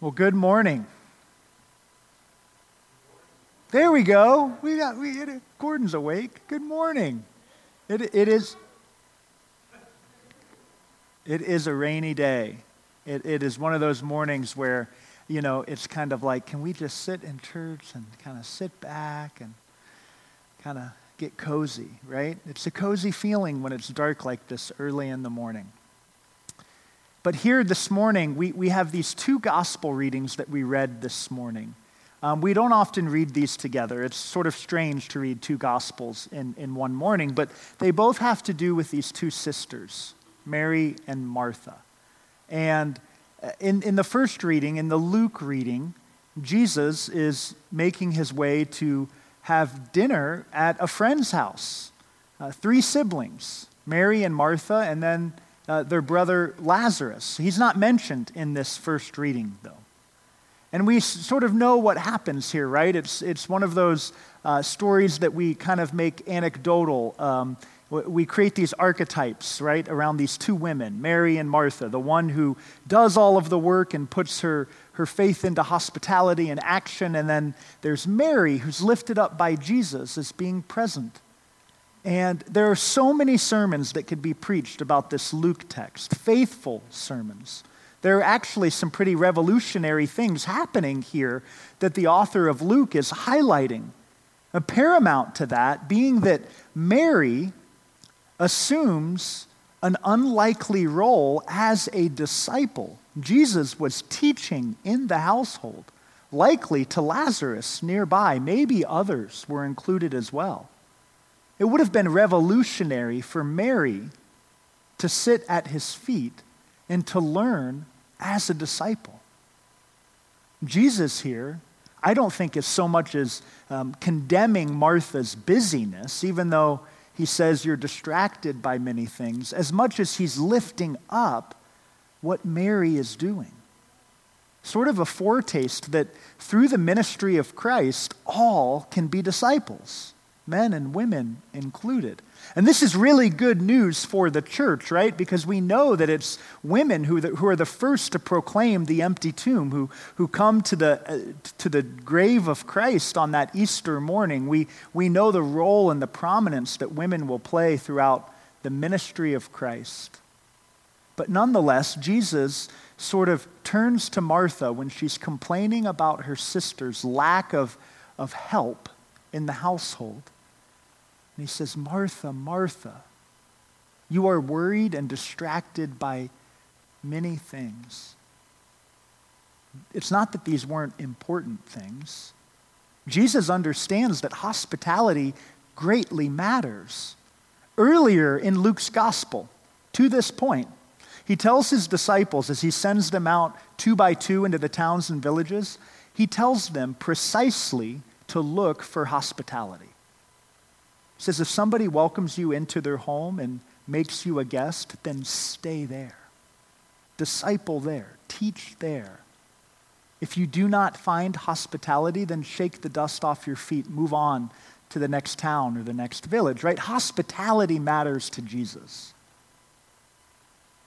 Well, good morning. There we go. We got we it. Gordon's awake. Good morning. It, it is it is a rainy day. It, it is one of those mornings where, you know, it's kind of like, can we just sit in church and kind of sit back and kind of get cozy, right? It's a cozy feeling when it's dark like this early in the morning. But here this morning, we, we have these two gospel readings that we read this morning. Um, we don't often read these together. It's sort of strange to read two gospels in, in one morning, but they both have to do with these two sisters, Mary and Martha. And uh, in, in the first reading, in the Luke reading, Jesus is making his way to have dinner at a friend's house. Uh, three siblings, Mary and Martha, and then uh, their brother Lazarus. He's not mentioned in this first reading, though. And we sort of know what happens here, right? It's, it's one of those uh, stories that we kind of make anecdotal. Um, we create these archetypes, right, around these two women, Mary and Martha, the one who does all of the work and puts her, her faith into hospitality and action. And then there's Mary, who's lifted up by Jesus as being present. And there are so many sermons that could be preached about this Luke text, faithful sermons. There are actually some pretty revolutionary things happening here that the author of Luke is highlighting. A paramount to that being that Mary assumes an unlikely role as a disciple. Jesus was teaching in the household, likely to Lazarus nearby. Maybe others were included as well. It would have been revolutionary for Mary to sit at his feet and to learn as a disciple. Jesus here, I don't think is so much as um, condemning Martha's busyness, even though he says you're distracted by many things, as much as he's lifting up what Mary is doing. Sort of a foretaste that through the ministry of Christ, all can be disciples men and women included. And this is really good news for the church, right? Because we know that it's women who, who are the first to proclaim the empty tomb, who, who come to the, uh, to the grave of Christ on that Easter morning. We, we know the role and the prominence that women will play throughout the ministry of Christ. But nonetheless, Jesus sort of turns to Martha when she's complaining about her sister's lack of, of help in the household. And he says, Martha, Martha, you are worried and distracted by many things. It's not that these weren't important things. Jesus understands that hospitality greatly matters. Earlier in Luke's gospel, to this point, he tells his disciples as he sends them out two by two into the towns and villages, he tells them precisely to look for hospitality. He says, if somebody welcomes you into their home and makes you a guest, then stay there. Disciple there. Teach there. If you do not find hospitality, then shake the dust off your feet. Move on to the next town or the next village, right? Hospitality matters to Jesus.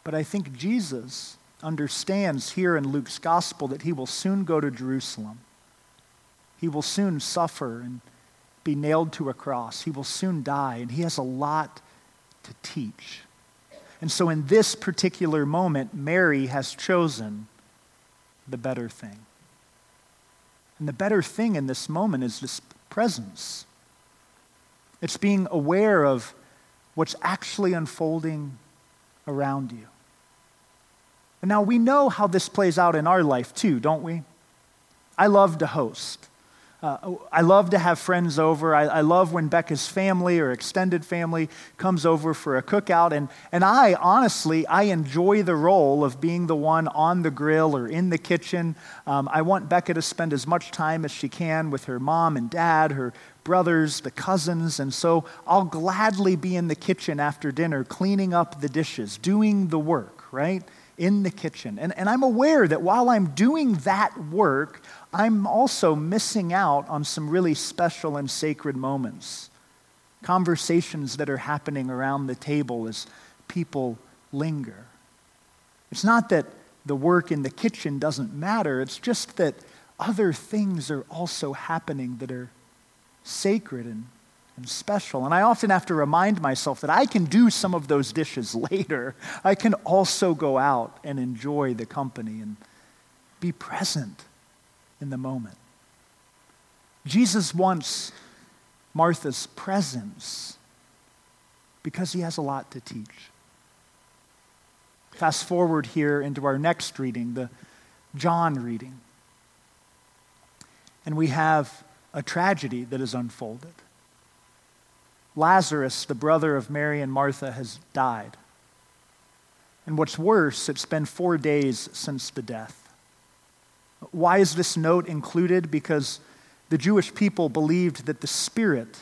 But I think Jesus understands here in Luke's gospel that he will soon go to Jerusalem. He will soon suffer and be nailed to a cross. He will soon die, and he has a lot to teach. And so, in this particular moment, Mary has chosen the better thing. And the better thing in this moment is this presence. It's being aware of what's actually unfolding around you. And now we know how this plays out in our life too, don't we? I love to host. Uh, I love to have friends over. I, I, love when Becca's family or extended family comes over for a cookout. And, and I, honestly, I enjoy the role of being the one on the grill or in the kitchen. Um, I want Becca to spend as much time as she can with her mom and dad, her brothers, the cousins. And so I'll gladly be in the kitchen after dinner, cleaning up the dishes, doing the work, right? In the kitchen. And, and I'm aware that while I'm doing that work, I'm also missing out on some really special and sacred moments. Conversations that are happening around the table as people linger. It's not that the work in the kitchen doesn't matter, it's just that other things are also happening that are sacred and and special. And I often have to remind myself that I can do some of those dishes later. I can also go out and enjoy the company and be present in the moment. Jesus wants Martha's presence because he has a lot to teach. Fast forward here into our next reading, the John reading. And we have a tragedy that is unfolded. Lazarus, the brother of Mary and Martha, has died. And what's worse, it's been four days since the death. Why is this note included? Because the Jewish people believed that the spirit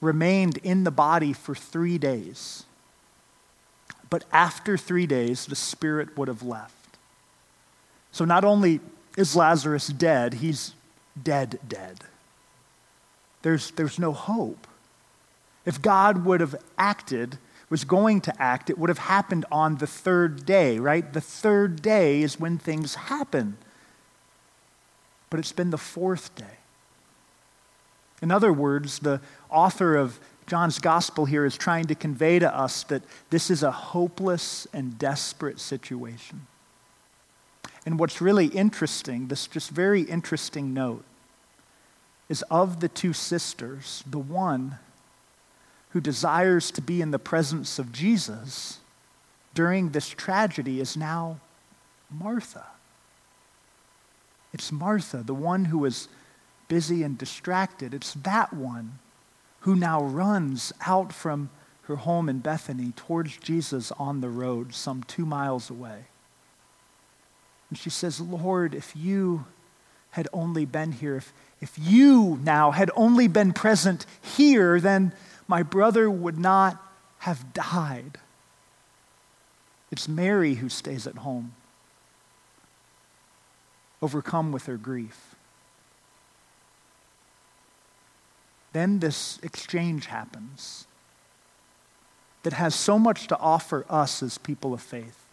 remained in the body for three days. But after three days, the spirit would have left. So not only is Lazarus dead, he's dead, dead. There's, there's no hope. If God would have acted, was going to act, it would have happened on the third day, right? The third day is when things happen. But it's been the fourth day. In other words, the author of John's gospel here is trying to convey to us that this is a hopeless and desperate situation. And what's really interesting, this just very interesting note, is of the two sisters, the one who desires to be in the presence of Jesus during this tragedy is now Martha. It's Martha, the one who is busy and distracted. It's that one who now runs out from her home in Bethany towards Jesus on the road, some two miles away. And she says, Lord, if you had only been here, if, if you now had only been present here, then my brother would not have died. It's Mary who stays at home, overcome with her grief. Then this exchange happens that has so much to offer us as people of faith.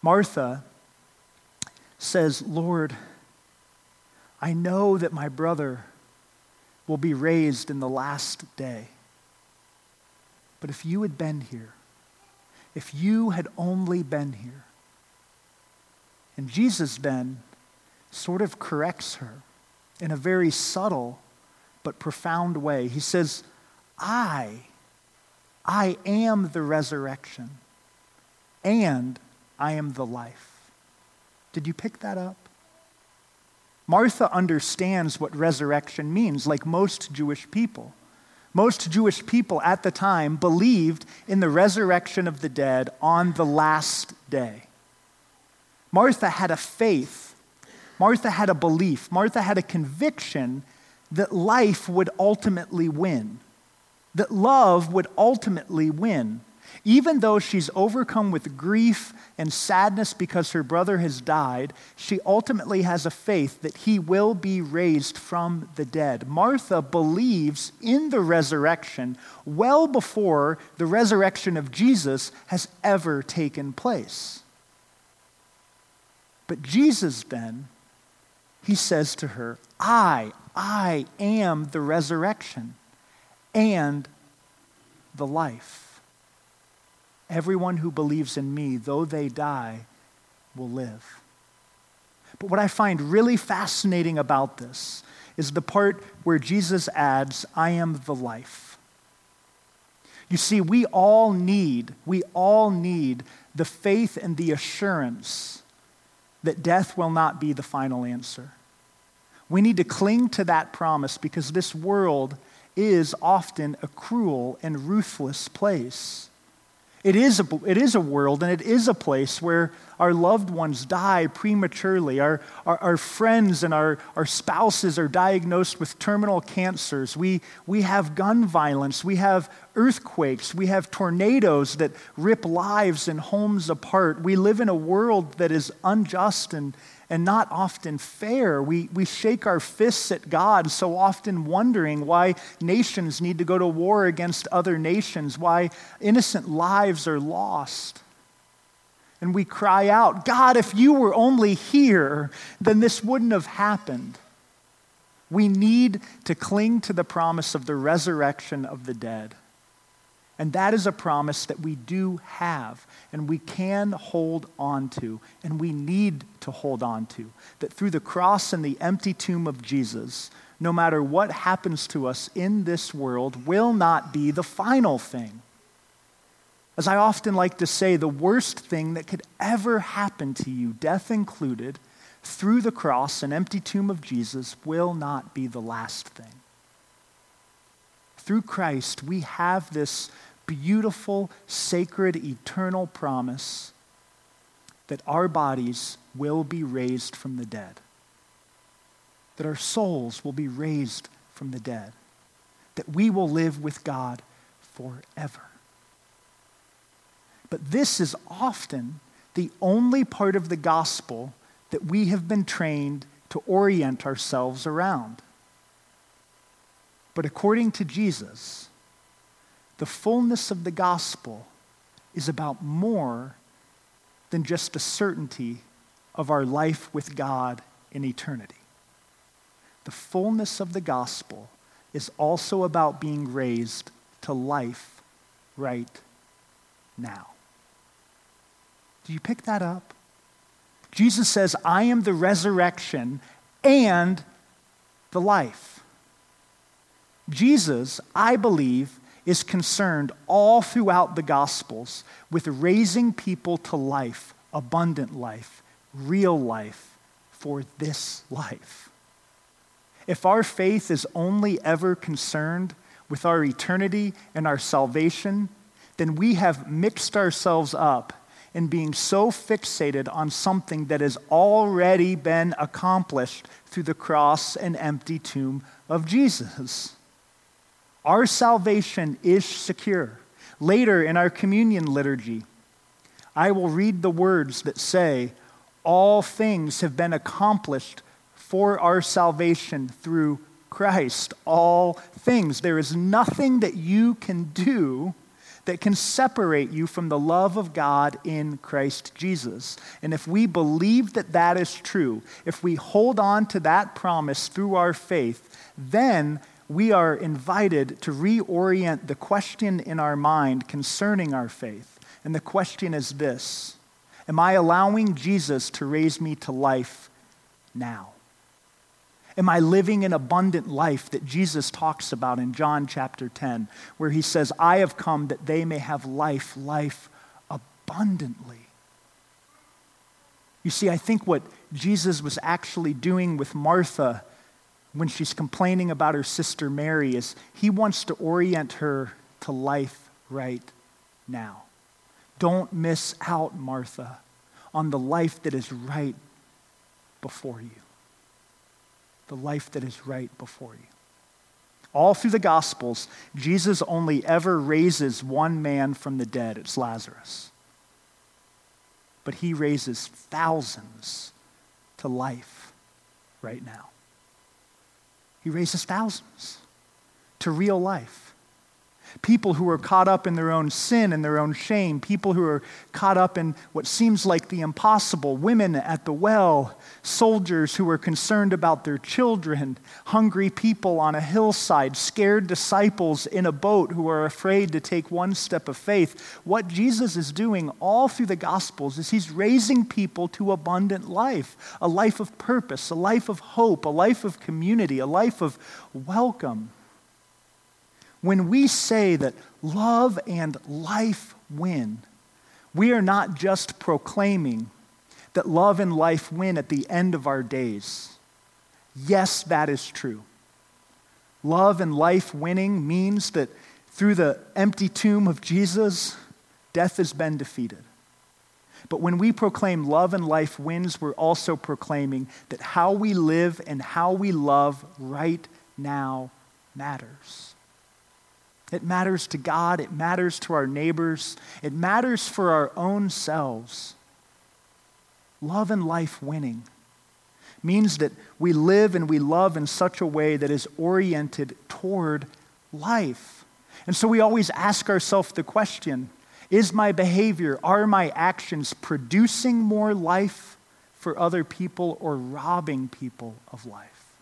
Martha says, Lord, I know that my brother will be raised in the last day. But if you had been here, if you had only been here, and Jesus then sort of corrects her in a very subtle but profound way. He says, I, I am the resurrection, and I am the life. Did you pick that up? Martha understands what resurrection means, like most Jewish people. Most Jewish people at the time believed in the resurrection of the dead on the last day. Martha had a faith, Martha had a belief, Martha had a conviction that life would ultimately win, that love would ultimately win. Even though she's overcome with grief and sadness because her brother has died, she ultimately has a faith that he will be raised from the dead. Martha believes in the resurrection well before the resurrection of Jesus has ever taken place. But Jesus then, he says to her, I, I am the resurrection and the life. Everyone who believes in me, though they die, will live. But what I find really fascinating about this is the part where Jesus adds, I am the life. You see, we all need, we all need the faith and the assurance that death will not be the final answer. We need to cling to that promise because this world is often a cruel and ruthless place. It is, a, it is a world and it is a place where our loved ones die prematurely. Our, our, our, friends and our, our spouses are diagnosed with terminal cancers. We, we have gun violence. We have earthquakes. We have tornadoes that rip lives and homes apart. We live in a world that is unjust and, and not often fair. We, we shake our fists at God, so often wondering why nations need to go to war against other nations, why innocent lives are lost. And we cry out, God, if you were only here, then this wouldn't have happened. We need to cling to the promise of the resurrection of the dead. And that is a promise that we do have and we can hold on to and we need to hold on to. That through the cross and the empty tomb of Jesus, no matter what happens to us in this world, will not be the final thing. As I often like to say, the worst thing that could ever happen to you, death included, through the cross and empty tomb of Jesus, will not be the last thing. Through Christ, we have this beautiful, sacred, eternal promise that our bodies will be raised from the dead, that our souls will be raised from the dead, that we will live with God forever. But this is often the only part of the gospel that we have been trained to orient ourselves around. But according to Jesus, the fullness of the gospel is about more than just the certainty of our life with God in eternity. The fullness of the gospel is also about being raised to life right now. Do you pick that up? Jesus says, I am the resurrection and the life. Jesus, I believe, is concerned all throughout the Gospels with raising people to life, abundant life, real life, for this life. If our faith is only ever concerned with our eternity and our salvation, then we have mixed ourselves up in being so fixated on something that has already been accomplished through the cross and empty tomb of Jesus. Our salvation is secure. Later in our communion liturgy, I will read the words that say, All things have been accomplished for our salvation through Christ. All things. There is nothing that you can do that can separate you from the love of God in Christ Jesus. And if we believe that that is true, if we hold on to that promise through our faith, then we are invited to reorient the question in our mind concerning our faith. And the question is this Am I allowing Jesus to raise me to life now? Am I living an abundant life that Jesus talks about in John chapter 10, where he says, I have come that they may have life, life abundantly? You see, I think what Jesus was actually doing with Martha when she's complaining about her sister Mary is he wants to orient her to life right now. Don't miss out, Martha, on the life that is right before you. The life that is right before you. All through the Gospels, Jesus only ever raises one man from the dead. It's Lazarus. But he raises thousands to life right now. He raises thousands to real life. People who are caught up in their own sin and their own shame, people who are caught up in what seems like the impossible, women at the well, soldiers who are concerned about their children, hungry people on a hillside, scared disciples in a boat who are afraid to take one step of faith. What Jesus is doing all through the Gospels is he's raising people to abundant life, a life of purpose, a life of hope, a life of community, a life of welcome when we say that love and life win, we are not just proclaiming that love and life win at the end of our days. Yes, that is true. Love and life winning means that through the empty tomb of Jesus, death has been defeated. But when we proclaim love and life wins, we're also proclaiming that how we live and how we love right now matters. It matters to God, it matters to our neighbors, it matters for our own selves. Love and life winning means that we live and we love in such a way that is oriented toward life. And so we always ask ourselves the question is my behavior, are my actions producing more life for other people or robbing people of life?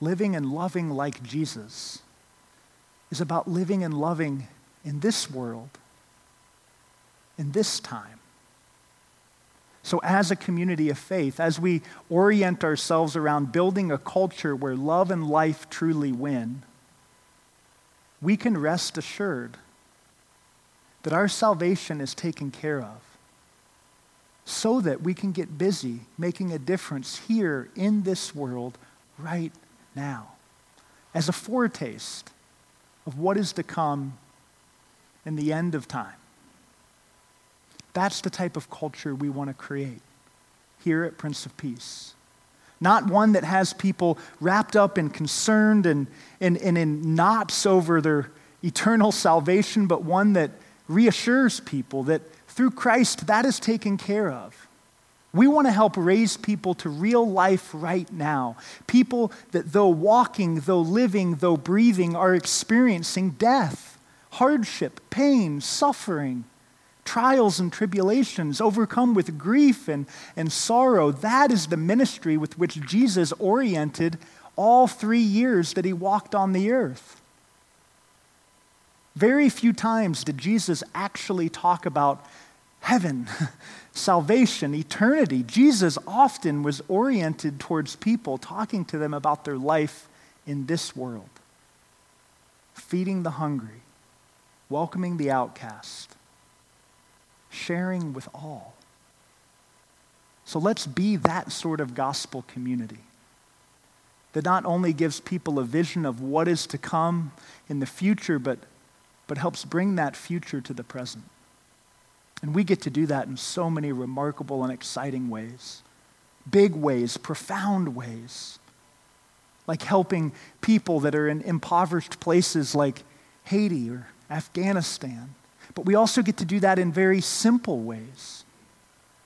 Living and loving like Jesus is about living and loving in this world, in this time. So, as a community of faith, as we orient ourselves around building a culture where love and life truly win, we can rest assured that our salvation is taken care of so that we can get busy making a difference here in this world right now as a foretaste of what is to come in the end of time. That's the type of culture we want to create here at Prince of Peace. Not one that has people wrapped up and concerned and, and, and in knots over their eternal salvation, but one that reassures people that through Christ, that is taken care of. We want to help raise people to real life right now. People that, though walking, though living, though breathing, are experiencing death, hardship, pain, suffering, trials and tribulations, overcome with grief and, and sorrow. That is the ministry with which Jesus oriented all three years that he walked on the earth. Very few times did Jesus actually talk about heaven, salvation, eternity. Jesus often was oriented towards people, talking to them about their life in this world, feeding the hungry, welcoming the outcast, sharing with all. So let's be that sort of gospel community that not only gives people a vision of what is to come in the future, but but helps bring that future to the present. And we get to do that in so many remarkable and exciting ways big ways, profound ways, like helping people that are in impoverished places like Haiti or Afghanistan. But we also get to do that in very simple ways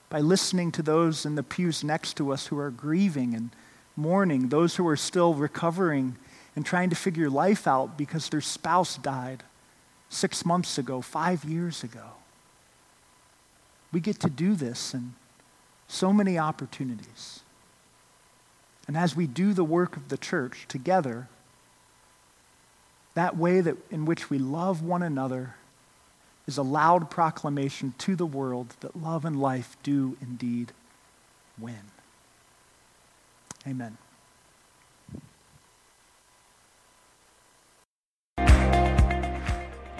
by listening to those in the pews next to us who are grieving and mourning, those who are still recovering and trying to figure life out because their spouse died six months ago, five years ago. We get to do this in so many opportunities. And as we do the work of the church together, that way that in which we love one another is a loud proclamation to the world that love and life do indeed win. Amen.